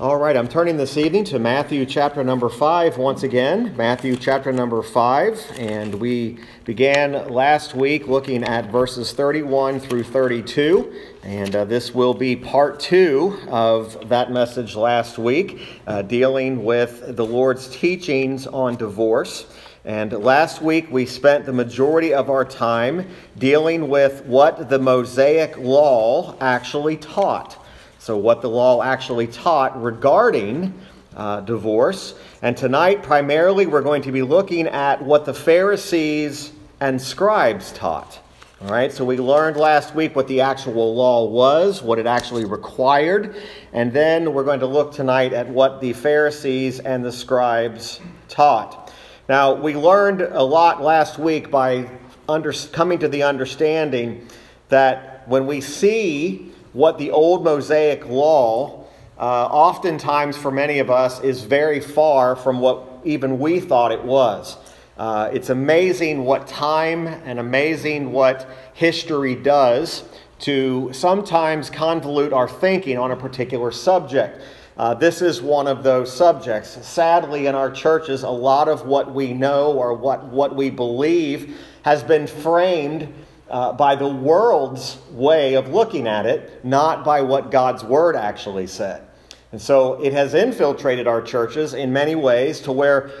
All right, I'm turning this evening to Matthew chapter number 5 once again. Matthew chapter number 5. And we began last week looking at verses 31 through 32. And uh, this will be part two of that message last week, uh, dealing with the Lord's teachings on divorce. And last week we spent the majority of our time dealing with what the Mosaic law actually taught. So, what the law actually taught regarding uh, divorce. And tonight, primarily, we're going to be looking at what the Pharisees and scribes taught. All right, so we learned last week what the actual law was, what it actually required, and then we're going to look tonight at what the Pharisees and the scribes taught. Now, we learned a lot last week by under, coming to the understanding that when we see what the old Mosaic law, uh, oftentimes for many of us, is very far from what even we thought it was. Uh, it's amazing what time and amazing what history does to sometimes convolute our thinking on a particular subject. Uh, this is one of those subjects. Sadly, in our churches, a lot of what we know or what, what we believe has been framed uh, by the world's way of looking at it, not by what God's Word actually said. And so it has infiltrated our churches in many ways to where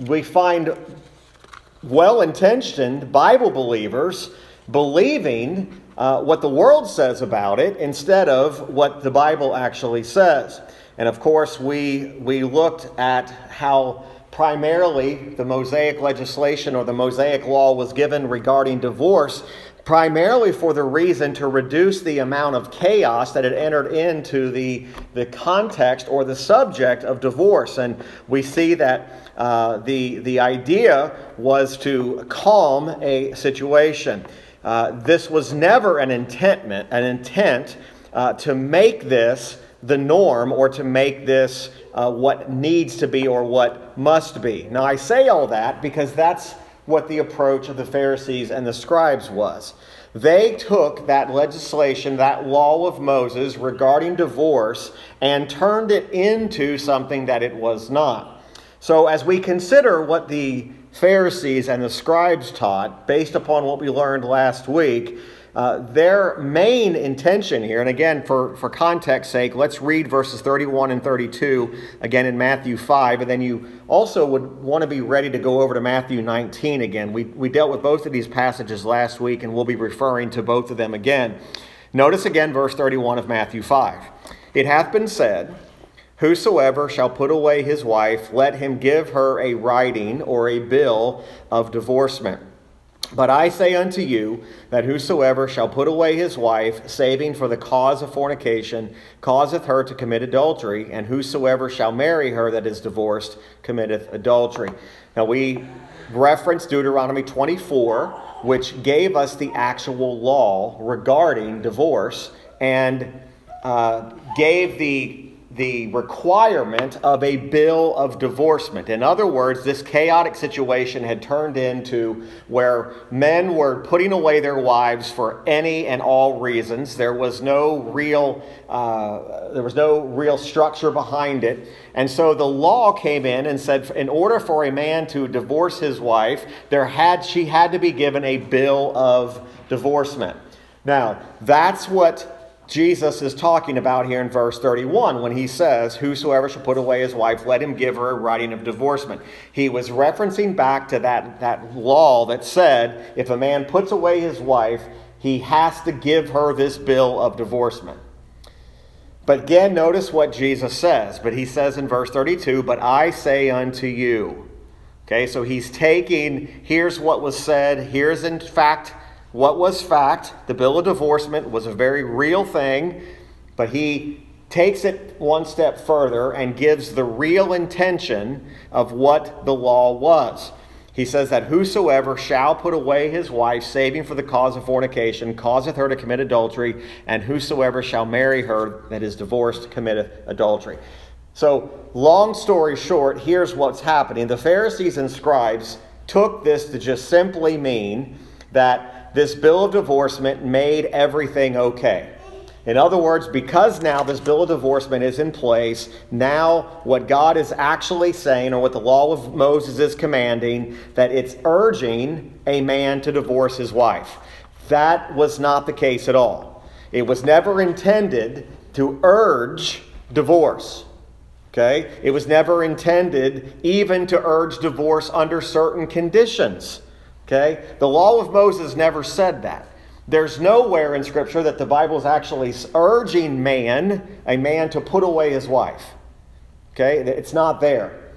we find well intentioned Bible believers believing uh, what the world says about it instead of what the Bible actually says. And of course, we, we looked at how primarily the Mosaic legislation or the Mosaic law was given regarding divorce primarily for the reason to reduce the amount of chaos that had entered into the, the context or the subject of divorce. And we see that uh, the, the idea was to calm a situation. Uh, this was never an intentment, an intent uh, to make this the norm or to make this uh, what needs to be or what must be. Now, I say all that because that's what the approach of the Pharisees and the scribes was. They took that legislation, that law of Moses regarding divorce, and turned it into something that it was not. So, as we consider what the Pharisees and the scribes taught, based upon what we learned last week, uh, their main intention here, and again, for, for context sake, let's read verses 31 and 32 again in Matthew 5, and then you also would want to be ready to go over to Matthew 19 again. We, we dealt with both of these passages last week, and we'll be referring to both of them again. Notice again verse 31 of Matthew 5. It hath been said, Whosoever shall put away his wife, let him give her a writing or a bill of divorcement. But I say unto you that whosoever shall put away his wife, saving for the cause of fornication, causeth her to commit adultery, and whosoever shall marry her that is divorced committeth adultery. Now we reference Deuteronomy 24, which gave us the actual law regarding divorce and uh, gave the the requirement of a bill of divorcement. In other words, this chaotic situation had turned into where men were putting away their wives for any and all reasons. There was no real, uh, there was no real structure behind it, and so the law came in and said, in order for a man to divorce his wife, there had she had to be given a bill of divorcement. Now, that's what Jesus is talking about here in verse 31 when he says, Whosoever shall put away his wife, let him give her a writing of divorcement. He was referencing back to that, that law that said if a man puts away his wife, he has to give her this bill of divorcement. But again, notice what Jesus says. But he says in verse 32, But I say unto you. Okay, so he's taking, here's what was said, here's in fact what was fact, the bill of divorcement was a very real thing, but he takes it one step further and gives the real intention of what the law was. He says that whosoever shall put away his wife, saving for the cause of fornication, causeth her to commit adultery, and whosoever shall marry her that is divorced committeth adultery. So, long story short, here's what's happening. The Pharisees and scribes took this to just simply mean that this bill of divorcement made everything okay. In other words, because now this bill of divorcement is in place, now what God is actually saying, or what the law of Moses is commanding, that it's urging a man to divorce his wife. That was not the case at all. It was never intended to urge divorce. Okay? It was never intended even to urge divorce under certain conditions. Okay? The law of Moses never said that. There's nowhere in Scripture that the Bible is actually urging man, a man, to put away his wife. Okay? It's not there.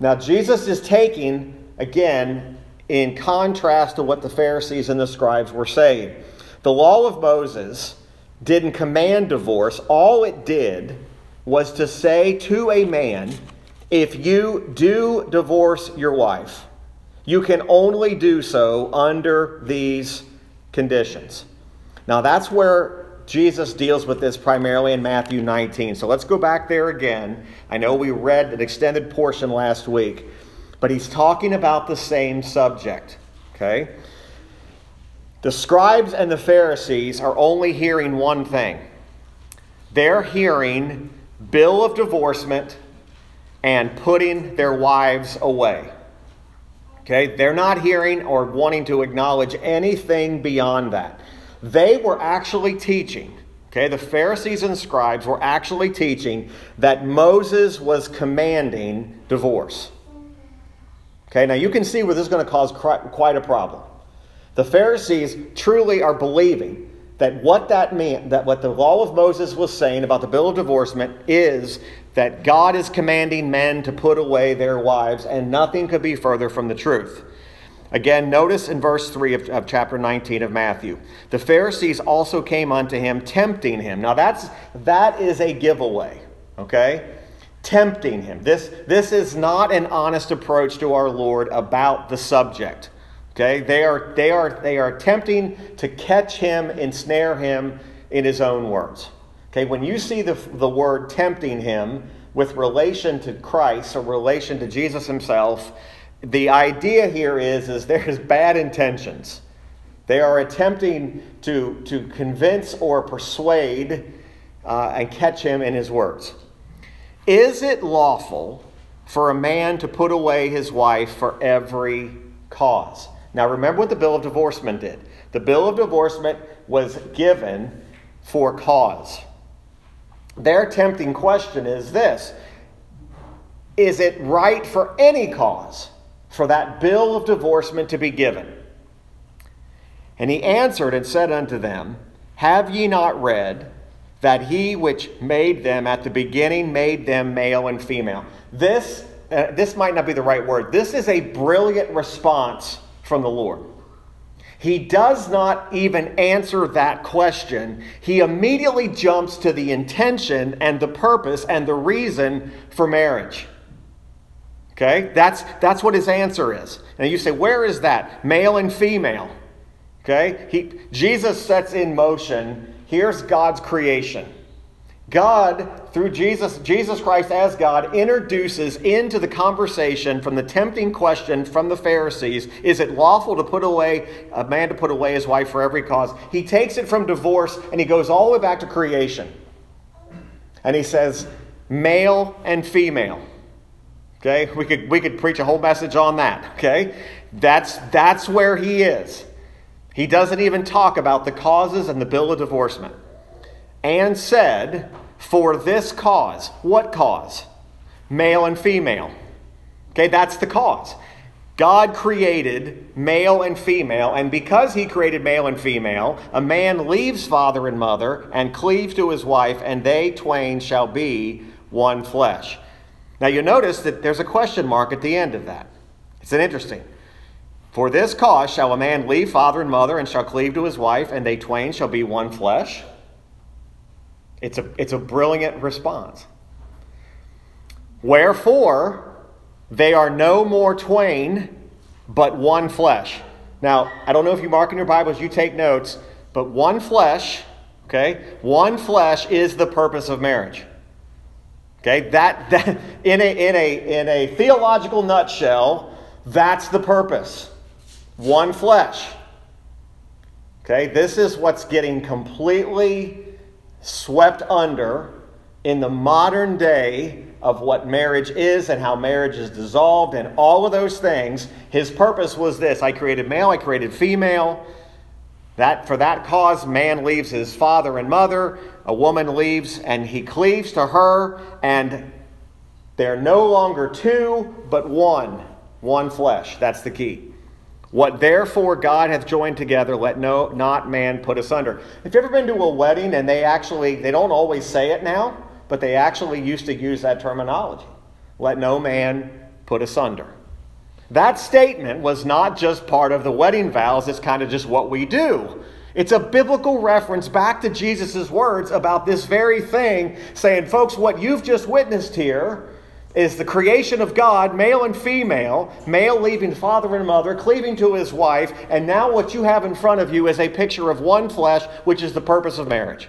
Now, Jesus is taking, again, in contrast to what the Pharisees and the scribes were saying. The law of Moses didn't command divorce, all it did was to say to a man, if you do divorce your wife, you can only do so under these conditions. Now, that's where Jesus deals with this primarily in Matthew 19. So let's go back there again. I know we read an extended portion last week, but he's talking about the same subject. Okay? The scribes and the Pharisees are only hearing one thing they're hearing bill of divorcement and putting their wives away. Okay, they're not hearing or wanting to acknowledge anything beyond that. They were actually teaching, okay, the Pharisees and scribes were actually teaching that Moses was commanding divorce. Okay, now you can see where this is going to cause quite a problem. The Pharisees truly are believing that what that meant, that what the law of Moses was saying about the bill of divorcement is that God is commanding men to put away their wives, and nothing could be further from the truth. Again, notice in verse 3 of, of, chapter 19 of Matthew. The Pharisees also came unto him, tempting him. Now that's that is a giveaway, okay? Tempting him. This, this is not an honest approach to our Lord about the subject. Okay? They are, they are, they are attempting to catch him, ensnare him in his own words. Okay, when you see the, the word tempting him with relation to Christ or relation to Jesus himself, the idea here is, is there's bad intentions. They are attempting to, to convince or persuade uh, and catch him in his words. Is it lawful for a man to put away his wife for every cause? Now, remember what the bill of divorcement did. The bill of divorcement was given for cause. Their tempting question is this Is it right for any cause for that bill of divorcement to be given? And he answered and said unto them, Have ye not read that he which made them at the beginning made them male and female? This, uh, this might not be the right word. This is a brilliant response from the Lord. He does not even answer that question. He immediately jumps to the intention and the purpose and the reason for marriage. Okay? That's, that's what his answer is. And you say, where is that? Male and female. Okay? He, Jesus sets in motion. Here's God's creation. God, through Jesus, Jesus Christ as God, introduces into the conversation from the tempting question from the Pharisees is it lawful to put away a man to put away his wife for every cause? He takes it from divorce and he goes all the way back to creation. And he says, male and female. Okay? We could, we could preach a whole message on that. Okay? That's, that's where he is. He doesn't even talk about the causes and the bill of divorcement. And said, for this cause. What cause? Male and female. Okay, that's the cause. God created male and female, and because he created male and female, a man leaves father and mother and cleaves to his wife, and they twain shall be one flesh. Now you notice that there's a question mark at the end of that. It's an interesting. For this cause shall a man leave father and mother and shall cleave to his wife, and they twain shall be one flesh. It's a, it's a brilliant response. Wherefore, they are no more twain, but one flesh. Now, I don't know if you mark in your Bibles, you take notes, but one flesh, okay, one flesh is the purpose of marriage. Okay, that, that in, a, in, a, in a theological nutshell, that's the purpose. One flesh. Okay, this is what's getting completely swept under in the modern day of what marriage is and how marriage is dissolved and all of those things, his purpose was this I created male, I created female. That for that cause, man leaves his father and mother, a woman leaves and he cleaves to her, and they're no longer two, but one, one flesh. That's the key. What therefore God hath joined together, let no not man put asunder. Have you ever been to a wedding and they actually they don't always say it now, but they actually used to use that terminology. Let no man put asunder. That statement was not just part of the wedding vows, it's kind of just what we do. It's a biblical reference back to Jesus' words about this very thing, saying, folks, what you've just witnessed here is the creation of God, male and female, male leaving father and mother, cleaving to his wife, and now what you have in front of you is a picture of one flesh, which is the purpose of marriage.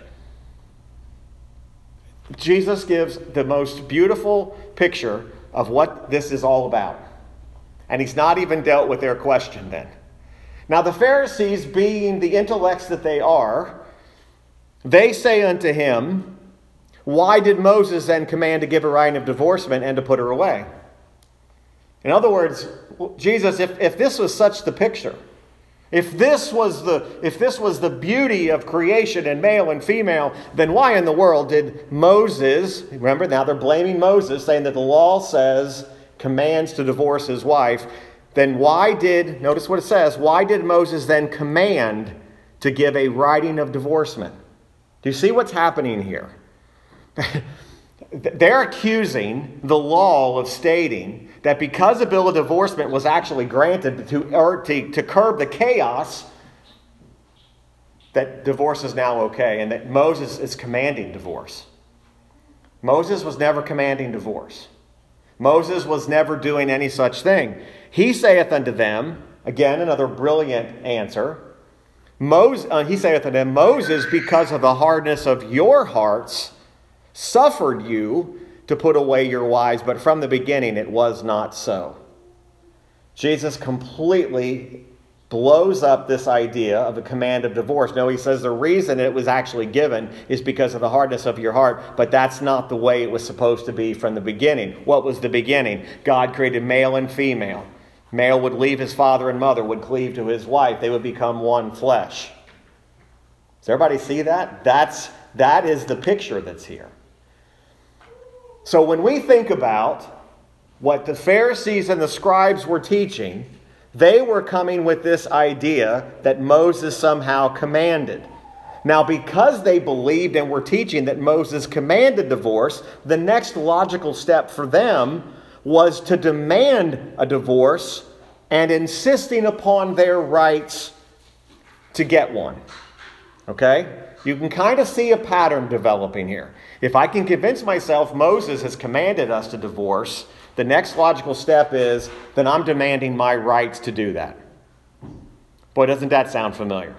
Jesus gives the most beautiful picture of what this is all about. And he's not even dealt with their question then. Now, the Pharisees, being the intellects that they are, they say unto him, why did Moses then command to give a writing of divorcement and to put her away? In other words, Jesus, if, if this was such the picture, if this was the if this was the beauty of creation and male and female, then why in the world did Moses, remember now they're blaming Moses, saying that the law says commands to divorce his wife, then why did notice what it says, why did Moses then command to give a writing of divorcement? Do you see what's happening here? They're accusing the law of stating that because a bill of divorcement was actually granted to, to, to curb the chaos, that divorce is now okay and that Moses is commanding divorce. Moses was never commanding divorce. Moses was never doing any such thing. He saith unto them, again, another brilliant answer. Moses, uh, he saith unto them, Moses, because of the hardness of your hearts, suffered you to put away your wives, but from the beginning it was not so. Jesus completely blows up this idea of a command of divorce. No, he says the reason it was actually given is because of the hardness of your heart, but that's not the way it was supposed to be from the beginning. What was the beginning? God created male and female. Male would leave his father and mother, would cleave to his wife. They would become one flesh. Does everybody see that? That's, that is the picture that's here. So when we think about what the Pharisees and the scribes were teaching, they were coming with this idea that Moses somehow commanded. Now, because they believed and were teaching that Moses commanded divorce, the next logical step for them was to demand a divorce and insisting upon their rights to get one. Okay? You can kind of see a pattern developing here. If I can convince myself Moses has commanded us to divorce, the next logical step is then I'm demanding my rights to do that. Boy, doesn't that sound familiar?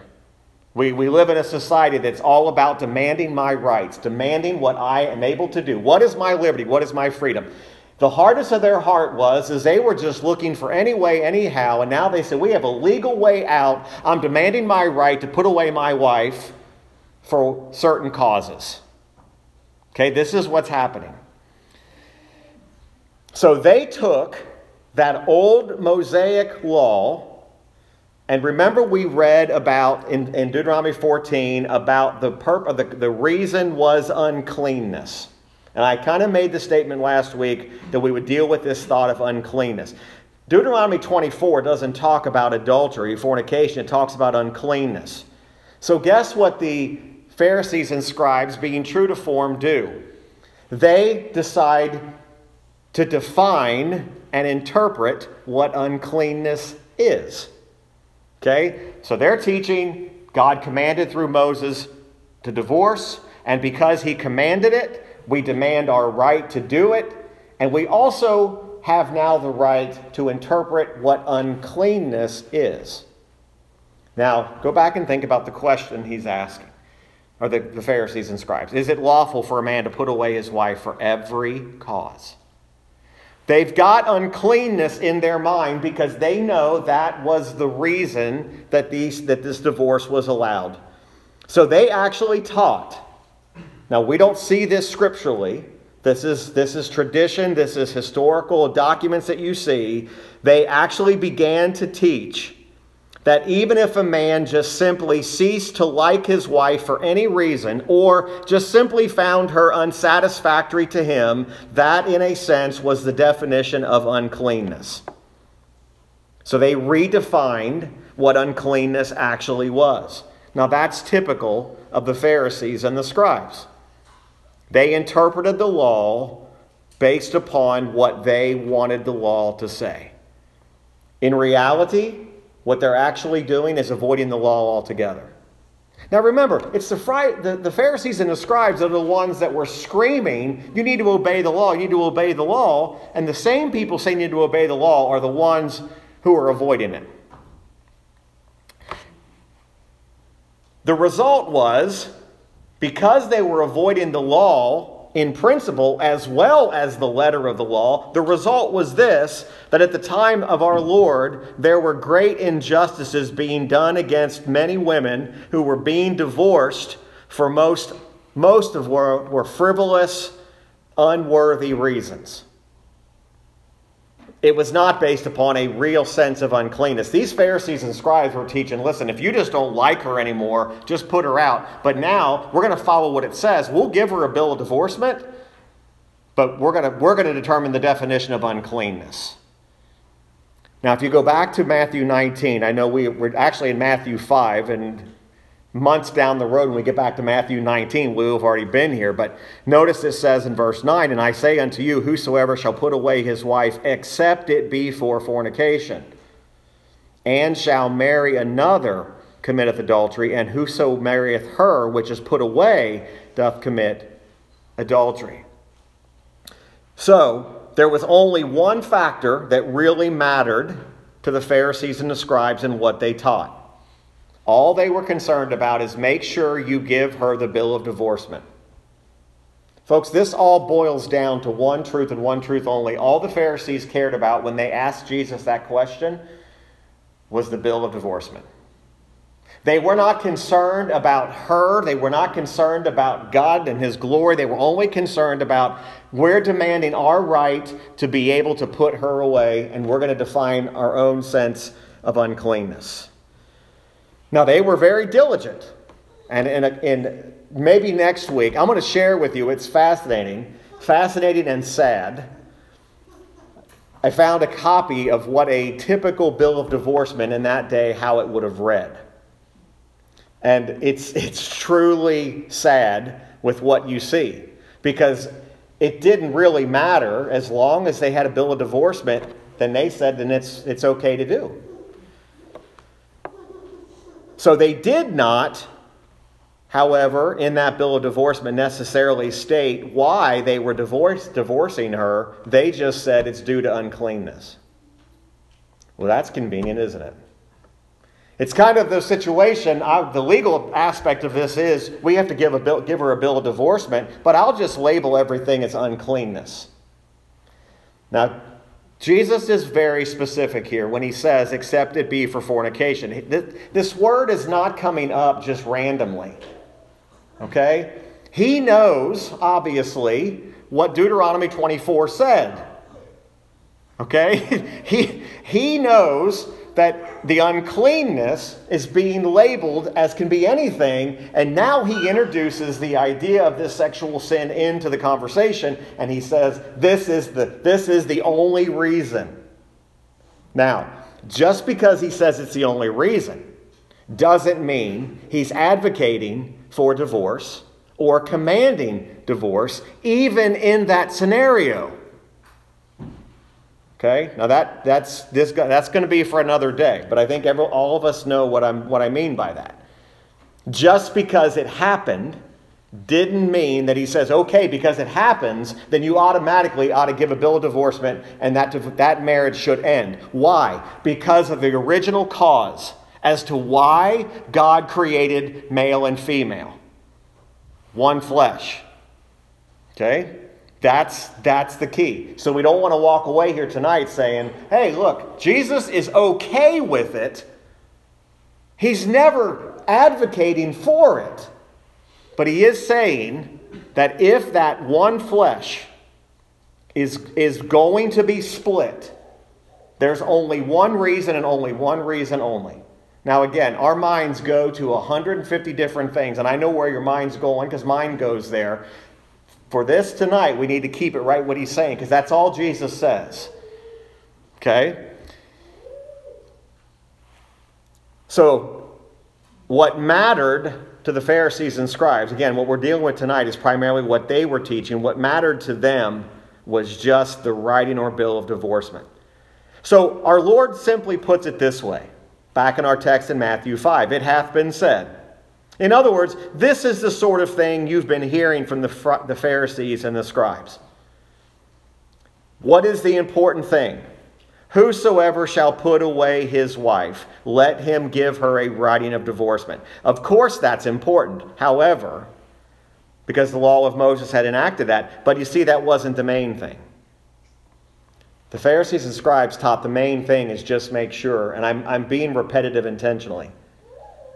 We, we live in a society that's all about demanding my rights, demanding what I am able to do. What is my liberty? What is my freedom? The hardest of their heart was is they were just looking for any way, anyhow, and now they said, We have a legal way out. I'm demanding my right to put away my wife for certain causes. Okay, this is what's happening. So they took that old Mosaic law, and remember we read about in, in Deuteronomy 14 about the, perp, the, the reason was uncleanness. And I kind of made the statement last week that we would deal with this thought of uncleanness. Deuteronomy 24 doesn't talk about adultery, fornication, it talks about uncleanness. So, guess what the Pharisees and scribes, being true to form, do. They decide to define and interpret what uncleanness is. Okay? So they're teaching God commanded through Moses to divorce, and because he commanded it, we demand our right to do it, and we also have now the right to interpret what uncleanness is. Now, go back and think about the question he's asking or the, the Pharisees and scribes. Is it lawful for a man to put away his wife for every cause? They've got uncleanness in their mind because they know that was the reason that, these, that this divorce was allowed. So they actually taught Now, we don't see this scripturally. This is, this is tradition, this is historical documents that you see. They actually began to teach that even if a man just simply ceased to like his wife for any reason, or just simply found her unsatisfactory to him, that in a sense was the definition of uncleanness. So they redefined what uncleanness actually was. Now that's typical of the Pharisees and the scribes. They interpreted the law based upon what they wanted the law to say. In reality, what they're actually doing is avoiding the law altogether. Now remember, it's the, the, the, Pharisees and the scribes are the ones that were screaming, You need to obey the law, you need to obey the law. And the same people saying you need to obey the law are the ones who are avoiding it. The result was because they were avoiding the law in principle as well as the letter of the law, the result was this that at the time of our Lord, there were great injustices being done against many women who were being divorced for most, most of were, were frivolous, unworthy reasons. It was not based upon a real sense of uncleanness. These Pharisees and scribes were teaching listen, if you just don't like her anymore, just put her out. But now we're going to follow what it says. We'll give her a bill of divorcement, but we're going to, we're going to determine the definition of uncleanness. Now, if you go back to Matthew 19, I know we, we're actually in Matthew 5, and months down the road when we get back to Matthew 19. We'll have already been here. But notice it says in verse 9, And I say unto you, whosoever shall put away his wife, except it be for fornication, and shall marry another, committeth adultery, and whoso marrieth her which is put away doth commit adultery. So, there was only one factor that really mattered to the Pharisees and the scribes in what they taught. All they were concerned about is make sure you give her the bill of divorcement. Folks, this all boils down to one truth and one truth only. All the Pharisees cared about when they asked Jesus that question was the bill of divorcement. They were not concerned about her. They were not concerned about God and His glory. They were only concerned about we're demanding our right to be able to put her away, and we're going to define our own sense of uncleanness. Now, they were very diligent. And in, a, in maybe next week, I'm going to share with you, it's fascinating, fascinating and sad. I found a copy of what a typical bill of divorcement in that day, how it would have read. And it's, it's truly sad with what you see because it didn't really matter as long as they had a bill of divorcement, then they said then it's, it's okay to do. So they did not, however, in that bill of divorcement necessarily state why they were divorcing her. They just said it's due to uncleanness. Well, that's convenient, isn't it? It's kind of the situation. I, the legal aspect of this is we have to give, a bill, give her a bill of divorcement, but I'll just label everything as uncleanness. Now, Jesus is very specific here when he says, except it be for fornication. This word is not coming up just randomly. Okay? He knows, obviously, what Deuteronomy 24 said. Okay? he, he knows that the uncleanness is being labeled as can be anything, and now he introduces the idea of this sexual sin into the conversation, and he says, This is the, this is the only reason. Now, just because he says it's the only reason doesn't mean he's advocating for divorce or commanding divorce, even in that scenario. Okay, now that, that's, this, that's going to be for another day, but I think every, all of us know what, I'm, what I mean by that. Just because it happened didn't mean that he says, okay, because it happens, then you automatically ought to give a bill of divorcement and that, that marriage should end. Why? Because of the original cause as to why God created male and female. One flesh. Okay? That's, that's the key. So we don't want to walk away here tonight saying, hey, look, Jesus is okay with it. He's never advocating for it. But he is saying that if that one flesh is, is going to be split, there's only one reason and only one reason only. Now, again, our minds go to 150 different things, and I know where your mind's going because mine goes there. For this tonight, we need to keep it right what he's saying because that's all Jesus says. Okay? So, what mattered to the Pharisees and scribes, again, what we're dealing with tonight is primarily what they were teaching. What mattered to them was just the writing or bill of divorcement. So, our Lord simply puts it this way back in our text in Matthew 5 it hath been said. In other words, this is the sort of thing you've been hearing from the, the Pharisees and the scribes. What is the important thing? Whosoever shall put away his wife, let him give her a writing of divorcement. Of course, that's important. However, because the law of Moses had enacted that, but you see, that wasn't the main thing. The Pharisees and scribes taught the main thing is just make sure, and I'm, I'm being repetitive intentionally.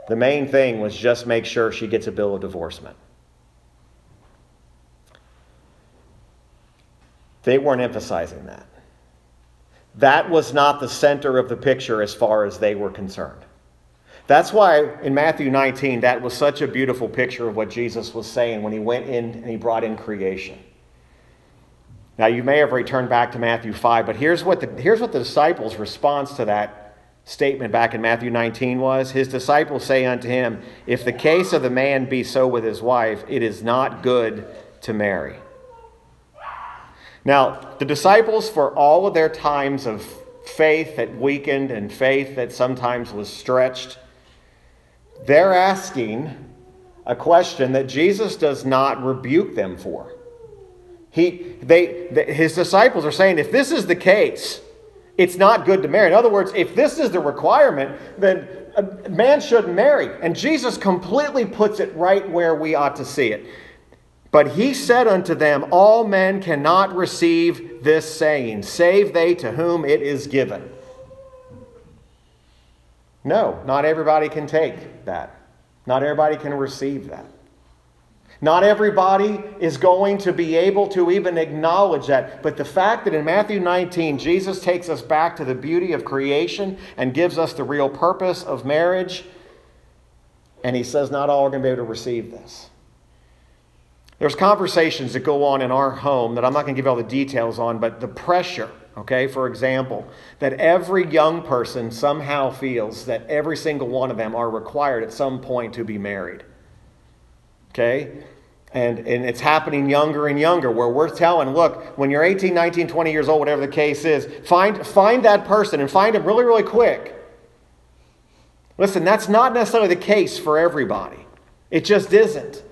The main thing was just make sure she gets a bill of divorcement. They weren't emphasizing that. That was not the center of the picture as far as they were concerned. That's why in Matthew 19, that was such a beautiful picture of what Jesus was saying when he went in and he brought in creation. Now, you may have returned back to Matthew 5, but here's what the, here's what the disciples' response to that statement back in Matthew 19 was His disciples say unto him, If the case of the man be so with his wife, it is not good to marry. Now, the disciples, for all of their times of faith that weakened and faith that sometimes was stretched, they're asking a question that Jesus does not rebuke them for. He, they, his disciples are saying, if this is the case, it's not good to marry. In other words, if this is the requirement, then a man shouldn't marry. And Jesus completely puts it right where we ought to see it. But he said unto them, All men cannot receive this saying, save they to whom it is given. No, not everybody can take that. Not everybody can receive that. Not everybody is going to be able to even acknowledge that. But the fact that in Matthew 19, Jesus takes us back to the beauty of creation and gives us the real purpose of marriage, and he says not all are going to be able to receive this. There's conversations that go on in our home that I'm not going to give all the details on, but the pressure, okay, for example, that every young person somehow feels that every single one of them are required at some point to be married. Okay? And, and it's happening younger and younger where we're telling, look, when you're 18, 19, 20 years old, whatever the case is, find, find that person and find him really, really quick. Listen, that's not necessarily the case for everybody. It just isn't.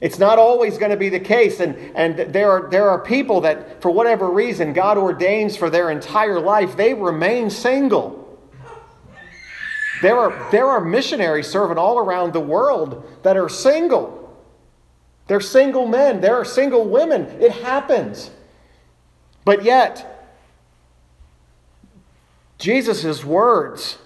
It's not always going to be the case. And, and there, are, there are people that, for whatever reason, God ordains for their entire life, they remain single. There are, there are missionaries serving all around the world that are single. They're single men, there are single women. It happens. But yet, Jesus' words,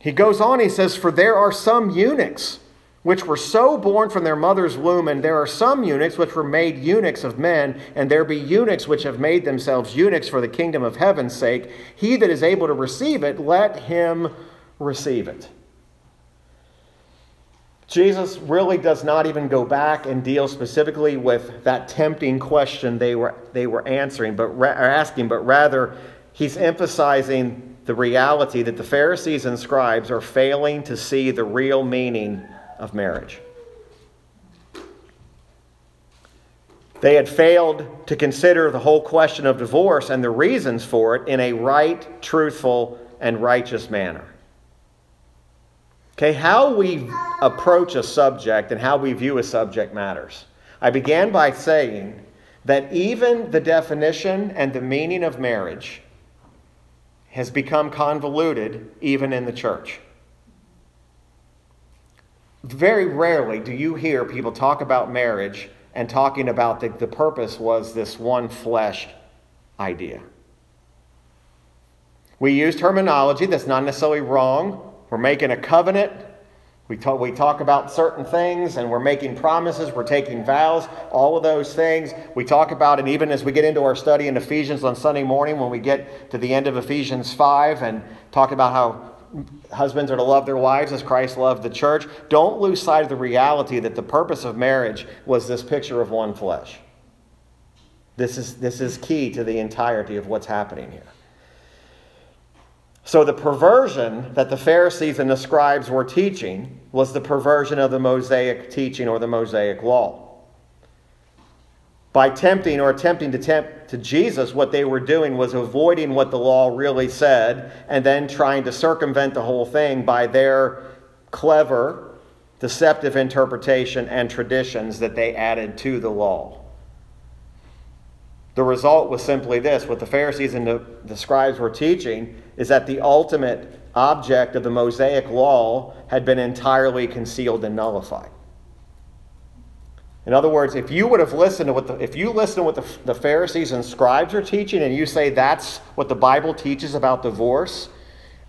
he goes on, he says, For there are some eunuchs which were so born from their mother's womb, and there are some eunuchs which were made eunuchs of men, and there be eunuchs which have made themselves eunuchs for the kingdom of heaven's sake. He that is able to receive it, let him receive it. Jesus really does not even go back and deal specifically with that tempting question they were, they were answering, but ra- asking, but rather he's emphasizing the reality that the Pharisees and scribes are failing to see the real meaning of marriage. They had failed to consider the whole question of divorce and the reasons for it in a right, truthful, and righteous manner. Okay, how we approach a subject and how we view a subject matters. I began by saying that even the definition and the meaning of marriage has become convoluted even in the church. Very rarely do you hear people talk about marriage and talking about the, the purpose was this one flesh idea. We use terminology that's not necessarily wrong we're making a covenant. We talk, we talk about certain things and we're making promises, we're taking vows, all of those things. We talk about, and even as we get into our study in Ephesians on Sunday morning, when we get to the end of Ephesians 5 and talk about how husbands are to love their wives as Christ loved the church, don't lose sight of the reality that the purpose of marriage was this picture of one flesh. This is, this is key to the entirety of what's happening here. So, the perversion that the Pharisees and the scribes were teaching was the perversion of the Mosaic teaching or the Mosaic law. By tempting or attempting to tempt to Jesus, what they were doing was avoiding what the law really said and then trying to circumvent the whole thing by their clever, deceptive interpretation and traditions that they added to the law. The result was simply this what the Pharisees and the, the scribes were teaching is that the ultimate object of the Mosaic law had been entirely concealed and nullified. In other words, if you would have listened to what the, if you listen to what the, the Pharisees and scribes are teaching and you say that's what the Bible teaches about divorce,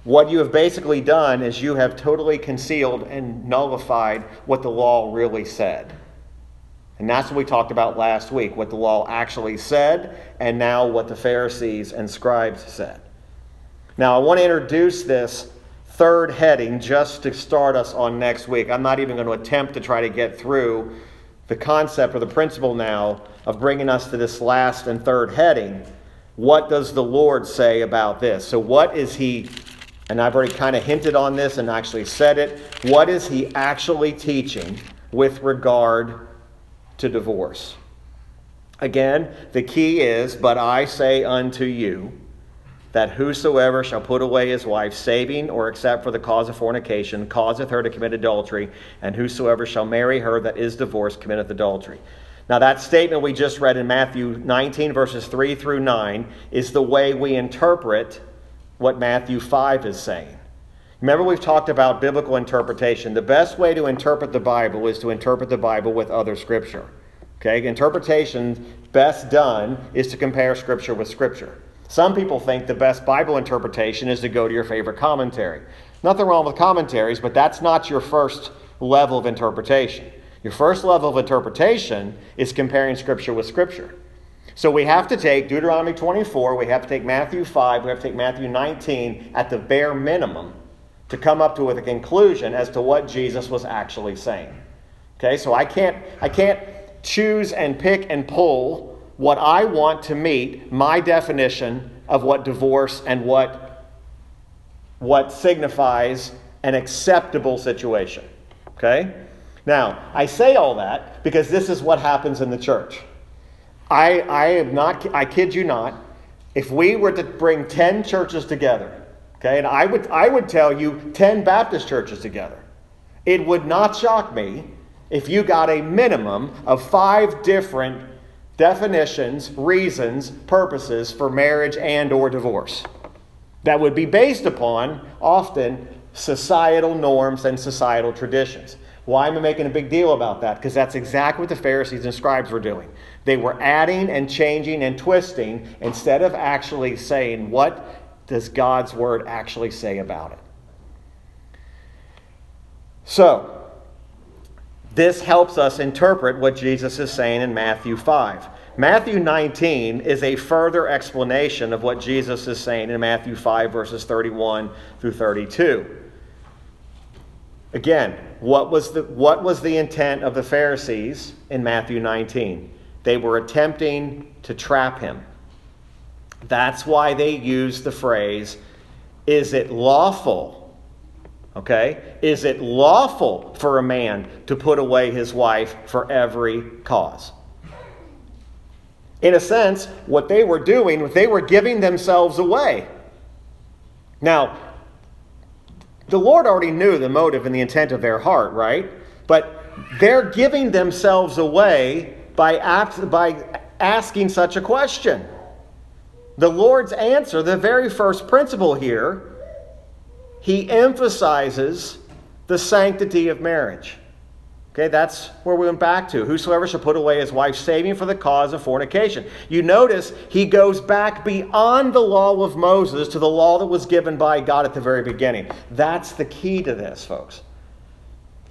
what you have basically done is you have totally concealed and nullified what the law really said. And that's what we talked about last week what the law actually said, and now what the Pharisees and scribes said. Now, I want to introduce this third heading just to start us on next week. I'm not even going to attempt to try to get through the concept or the principle now of bringing us to this last and third heading. What does the Lord say about this? So, what is He, and I've already kind of hinted on this and actually said it, what is He actually teaching with regard to divorce. Again, the key is, But I say unto you, that whosoever shall put away his wife, saving or except for the cause of fornication, causeth her to commit adultery, and whosoever shall marry her that is divorced committeth adultery. Now, that statement we just read in Matthew 19, verses 3 through 9, is the way we interpret what Matthew 5 is saying. Remember, we've talked about biblical interpretation. The best way to interpret the Bible is to interpret the Bible with other scripture. Okay? Interpretation best done is to compare scripture with scripture. Some people think the best Bible interpretation is to go to your favorite commentary. Nothing wrong with commentaries, but that's not your first level of interpretation. Your first level of interpretation is comparing scripture with scripture. So we have to take Deuteronomy 24, we have to take Matthew 5, we have to take Matthew 19 at the bare minimum to come up to with a conclusion as to what Jesus was actually saying. Okay, so I can't, I can't choose and pick and pull what I want to meet my definition of what divorce and what, what signifies an acceptable situation. Okay? Now, I say all that because this is what happens in the church. I, I am not, I kid you not, if we were to bring 10 churches together Okay, and I would, I would tell you 10 Baptist churches together. It would not shock me if you got a minimum of five different definitions, reasons, purposes for marriage and or divorce. That would be based upon often societal norms and societal traditions. Why am I making a big deal about that? Because that's exactly what the Pharisees and scribes were doing. They were adding and changing and twisting instead of actually saying what does God's word actually say about it? So, this helps us interpret what Jesus is saying in Matthew 5. Matthew 19 is a further explanation of what Jesus is saying in Matthew 5, verses 31 through 32. Again, what was the, what was the intent of the Pharisees in Matthew 19? They were attempting to trap him. That's why they use the phrase, is it lawful? Okay? Is it lawful for a man to put away his wife for every cause? In a sense, what they were doing, they were giving themselves away. Now, the Lord already knew the motive and the intent of their heart, right? But they're giving themselves away by, by asking such a question. The Lord's answer, the very first principle here, he emphasizes the sanctity of marriage. Okay, that's where we went back to. Whosoever shall put away his wife, saving for the cause of fornication. You notice he goes back beyond the law of Moses to the law that was given by God at the very beginning. That's the key to this, folks.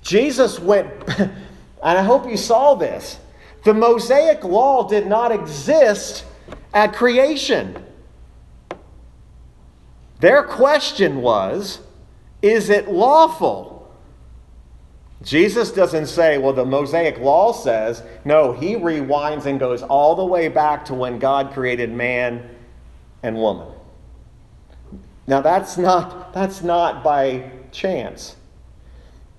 Jesus went, and I hope you saw this. The Mosaic law did not exist at creation. Their question was Is it lawful? Jesus doesn't say, well, the Mosaic law says. No, he rewinds and goes all the way back to when God created man and woman. Now that's not that's not by chance.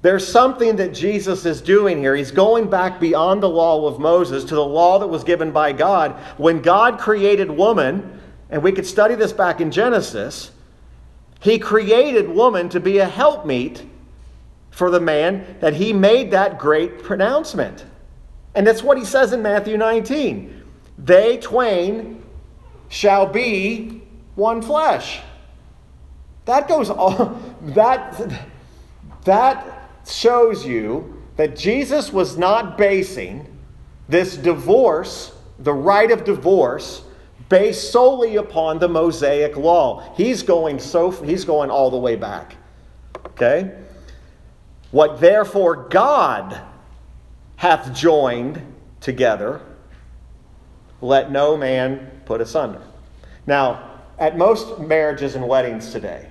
There's something that Jesus is doing here. He's going back beyond the law of Moses to the law that was given by God. When God created woman, and we could study this back in Genesis, he created woman to be a helpmeet for the man that he made that great pronouncement. And that's what he says in Matthew 19. They twain shall be one flesh. That goes all that that shows you that Jesus was not basing this divorce, the right of divorce, based solely upon the Mosaic law. He's going so he's going all the way back. Okay? What therefore God hath joined together, let no man put asunder. Now, at most marriages and weddings today,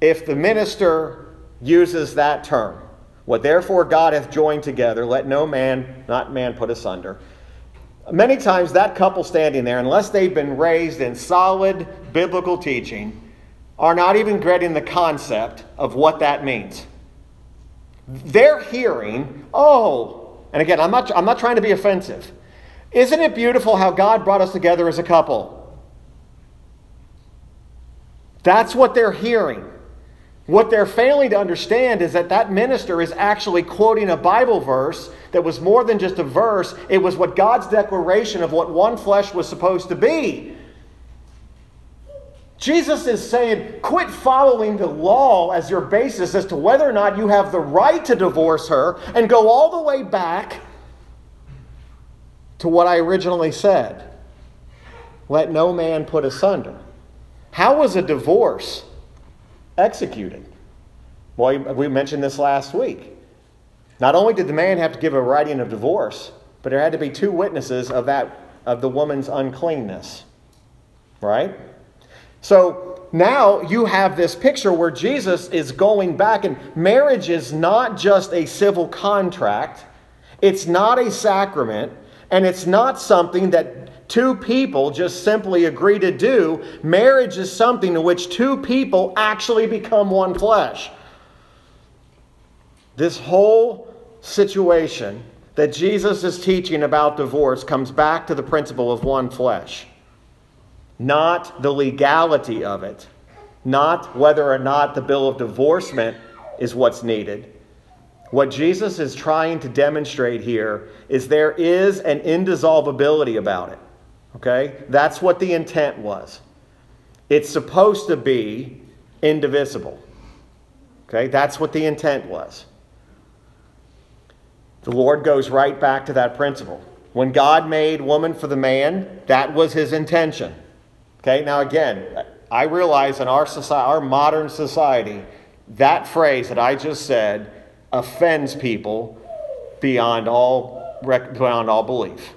if the minister uses that term, what therefore God hath joined together, let no man, not man, put asunder. Many times that couple standing there, unless they've been raised in solid biblical teaching, are not even getting the concept of what that means. They're hearing, oh, and again, I'm not, I'm not trying to be offensive. Isn't it beautiful how God brought us together as a couple? That's what they're hearing. What they're failing to understand is that that minister is actually quoting a Bible verse that was more than just a verse, it was what God's declaration of what one flesh was supposed to be. Jesus is saying, quit following the law as your basis as to whether or not you have the right to divorce her and go all the way back to what I originally said. Let no man put asunder. How was a divorce executed? Well, we mentioned this last week. Not only did the man have to give a writing of divorce, but there had to be two witnesses of that of the woman's uncleanness. Right? So now you have this picture where Jesus is going back, and marriage is not just a civil contract, it's not a sacrament, and it's not something that two people just simply agree to do. Marriage is something in which two people actually become one flesh. This whole situation that Jesus is teaching about divorce comes back to the principle of one flesh not the legality of it, not whether or not the bill of divorcement is what's needed. What Jesus is trying to demonstrate here is there is an indissolubility about it. Okay? That's what the intent was. It's supposed to be indivisible. Okay? That's what the intent was. The Lord goes right back to that principle. When God made woman for the man, that was his intention. Okay, now again, I realize in our society, our modern society, that phrase that I just said offends people beyond all beyond all belief.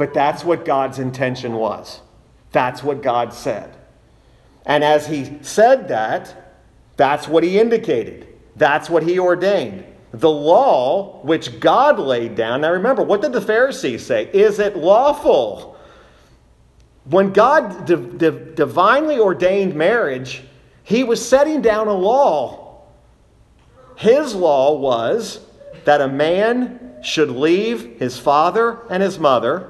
But that's what God's intention was. That's what God said. And as he said that, that's what he indicated. That's what he ordained. The law which God laid down. Now remember, what did the Pharisees say? Is it lawful? When God divinely ordained marriage, he was setting down a law. His law was that a man should leave his father and his mother,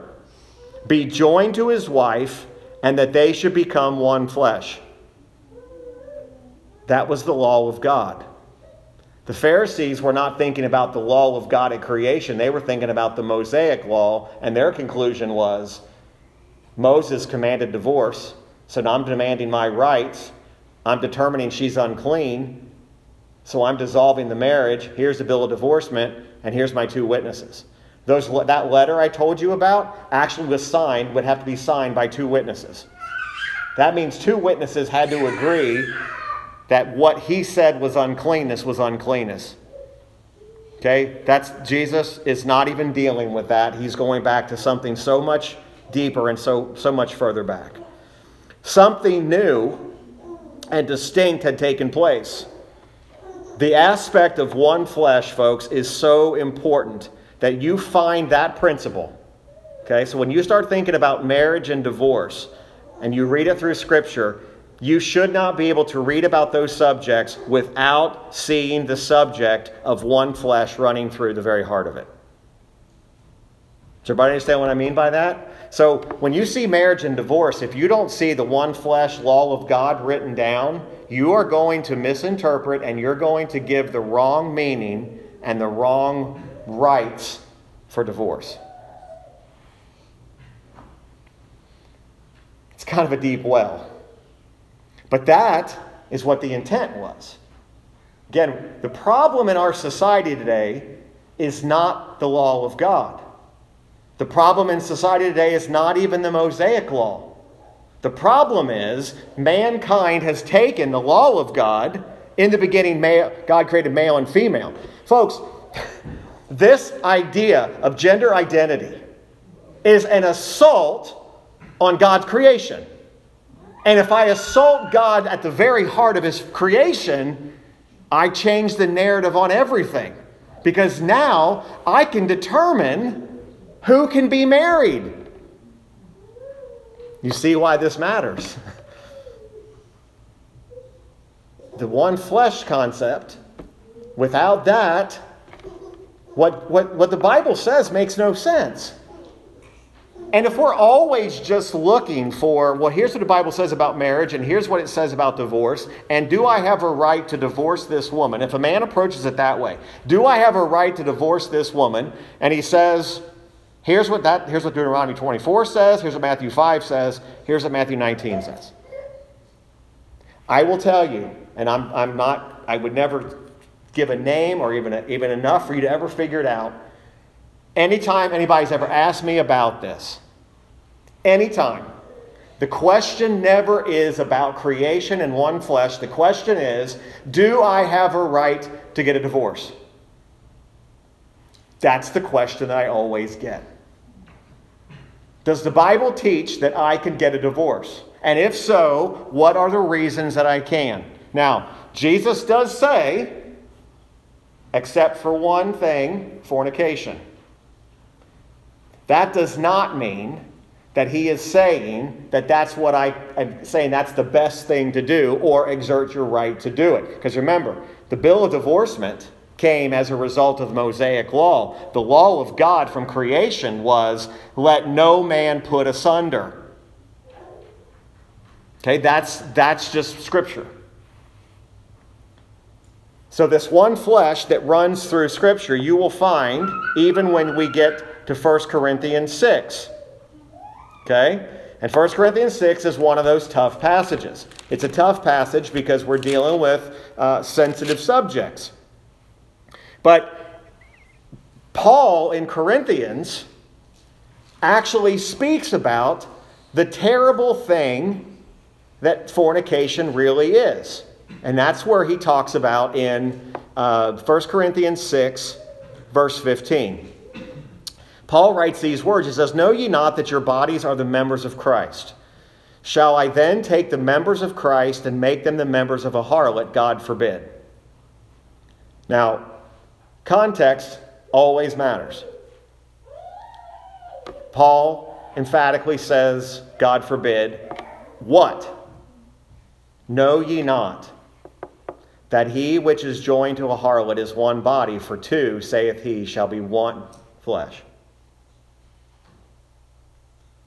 be joined to his wife, and that they should become one flesh. That was the law of God. The Pharisees were not thinking about the law of God at creation, they were thinking about the Mosaic law, and their conclusion was Moses commanded divorce, so now I'm demanding my rights. I'm determining she's unclean, so I'm dissolving the marriage. Here's the bill of divorcement, and here's my two witnesses. Those, that letter I told you about actually was signed, would have to be signed by two witnesses. That means two witnesses had to agree that what he said was uncleanness was uncleanness. Okay? That's Jesus is not even dealing with that. He's going back to something so much deeper and so so much further back. Something new and distinct had taken place. The aspect of one flesh, folks, is so important that you find that principle. Okay? So when you start thinking about marriage and divorce and you read it through scripture, you should not be able to read about those subjects without seeing the subject of one flesh running through the very heart of it. Does everybody understand what I mean by that? So, when you see marriage and divorce, if you don't see the one flesh law of God written down, you are going to misinterpret and you're going to give the wrong meaning and the wrong rights for divorce. It's kind of a deep well. But that is what the intent was. Again, the problem in our society today is not the law of God. The problem in society today is not even the Mosaic law. The problem is mankind has taken the law of God. In the beginning, God created male and female. Folks, this idea of gender identity is an assault on God's creation. And if I assault God at the very heart of His creation, I change the narrative on everything. Because now I can determine who can be married. You see why this matters. the one flesh concept, without that, what, what, what the Bible says makes no sense. And if we're always just looking for, well, here's what the Bible says about marriage, and here's what it says about divorce, and do I have a right to divorce this woman? If a man approaches it that way, do I have a right to divorce this woman? And he says, here's what that here's what Deuteronomy 24 says, here's what Matthew 5 says, here's what Matthew 19 says. I will tell you, and I'm, I'm not, I would never give a name or even, even enough for you to ever figure it out Anytime anybody's ever asked me about this, anytime, the question never is about creation and one flesh. The question is do I have a right to get a divorce? That's the question that I always get. Does the Bible teach that I can get a divorce? And if so, what are the reasons that I can? Now, Jesus does say, except for one thing fornication. That does not mean that he is saying that that's what I am saying that's the best thing to do or exert your right to do it. Because remember, the bill of divorcement came as a result of the Mosaic law. The law of God from creation was let no man put asunder. Okay, that's that's just scripture. So this one flesh that runs through scripture, you will find even when we get to 1 Corinthians 6. Okay? And 1 Corinthians 6 is one of those tough passages. It's a tough passage because we're dealing with uh, sensitive subjects. But Paul in Corinthians actually speaks about the terrible thing that fornication really is. And that's where he talks about in uh, 1 Corinthians 6, verse 15. Paul writes these words He says, Know ye not that your bodies are the members of Christ? Shall I then take the members of Christ and make them the members of a harlot? God forbid. Now, context always matters. Paul emphatically says, God forbid, what? Know ye not that he which is joined to a harlot is one body, for two, saith he, shall be one flesh.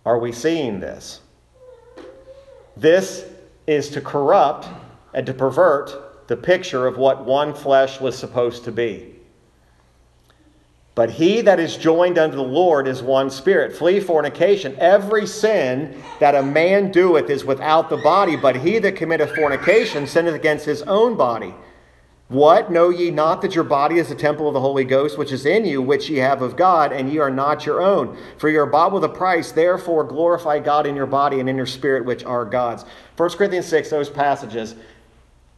Are we seeing this? This is to corrupt and to pervert the picture of what one flesh was supposed to be. But he that is joined unto the Lord is one spirit. Flee fornication. Every sin that a man doeth is without the body, but he that committeth fornication sinneth against his own body. What? Know ye not that your body is the temple of the Holy Ghost, which is in you, which ye have of God, and ye are not your own? For ye are bought with a price, therefore glorify God in your body and in your spirit, which are God's. 1 Corinthians 6, those passages,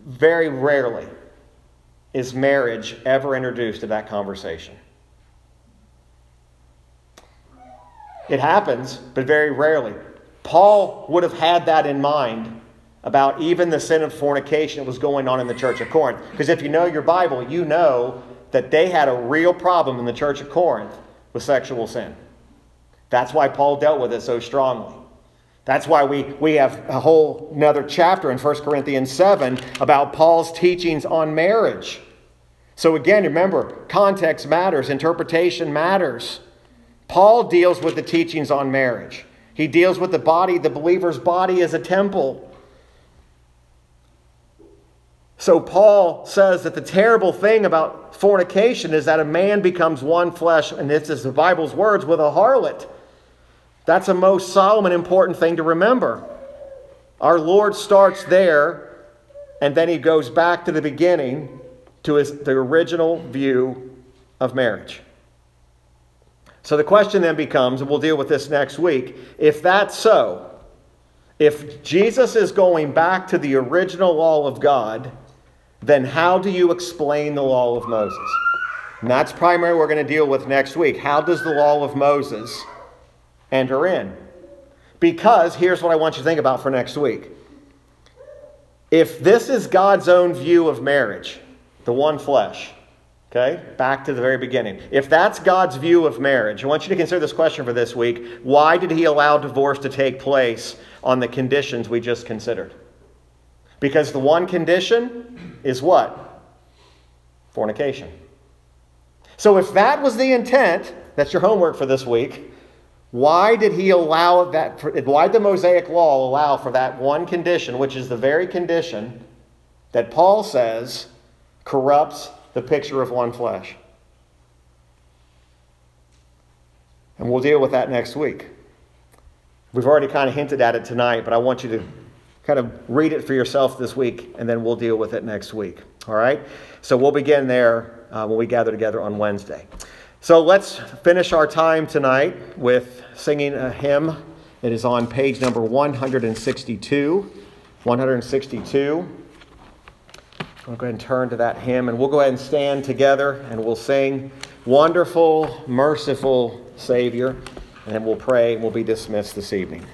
very rarely is marriage ever introduced to that conversation. It happens, but very rarely. Paul would have had that in mind about even the sin of fornication that was going on in the church of Corinth. Because if you know your Bible, you know that they had a real problem in the church of Corinth with sexual sin. That's why Paul dealt with it so strongly. That's why we, we have a whole another chapter in 1 Corinthians 7 about Paul's teachings on marriage. So again, remember, context matters, interpretation matters. Paul deals with the teachings on marriage. He deals with the body, the believer's body as a temple. So Paul says that the terrible thing about fornication is that a man becomes one flesh, and this is the Bible's words, with a harlot. That's a most solemn and important thing to remember. Our Lord starts there, and then he goes back to the beginning to his, the original view of marriage. So the question then becomes, and we'll deal with this next week if that's so, if Jesus is going back to the original law of God, then how do you explain the law of Moses? And that's primarily we're going to deal with next week. How does the law of Moses enter in? Because here's what I want you to think about for next week. If this is God's own view of marriage, the one flesh, okay, back to the very beginning. If that's God's view of marriage, I want you to consider this question for this week. Why did he allow divorce to take place on the conditions we just considered? Because the one condition is what? Fornication. So if that was the intent, that's your homework for this week. Why did he allow that? Why did the Mosaic law allow for that one condition, which is the very condition that Paul says corrupts the picture of one flesh? And we'll deal with that next week. We've already kind of hinted at it tonight, but I want you to kind of read it for yourself this week, and then we'll deal with it next week. All right? So we'll begin there uh, when we gather together on Wednesday. So let's finish our time tonight with singing a hymn. It is on page number 162. 162. We'll go ahead and turn to that hymn, and we'll go ahead and stand together and we'll sing Wonderful, Merciful Savior, and then we'll pray and we'll be dismissed this evening.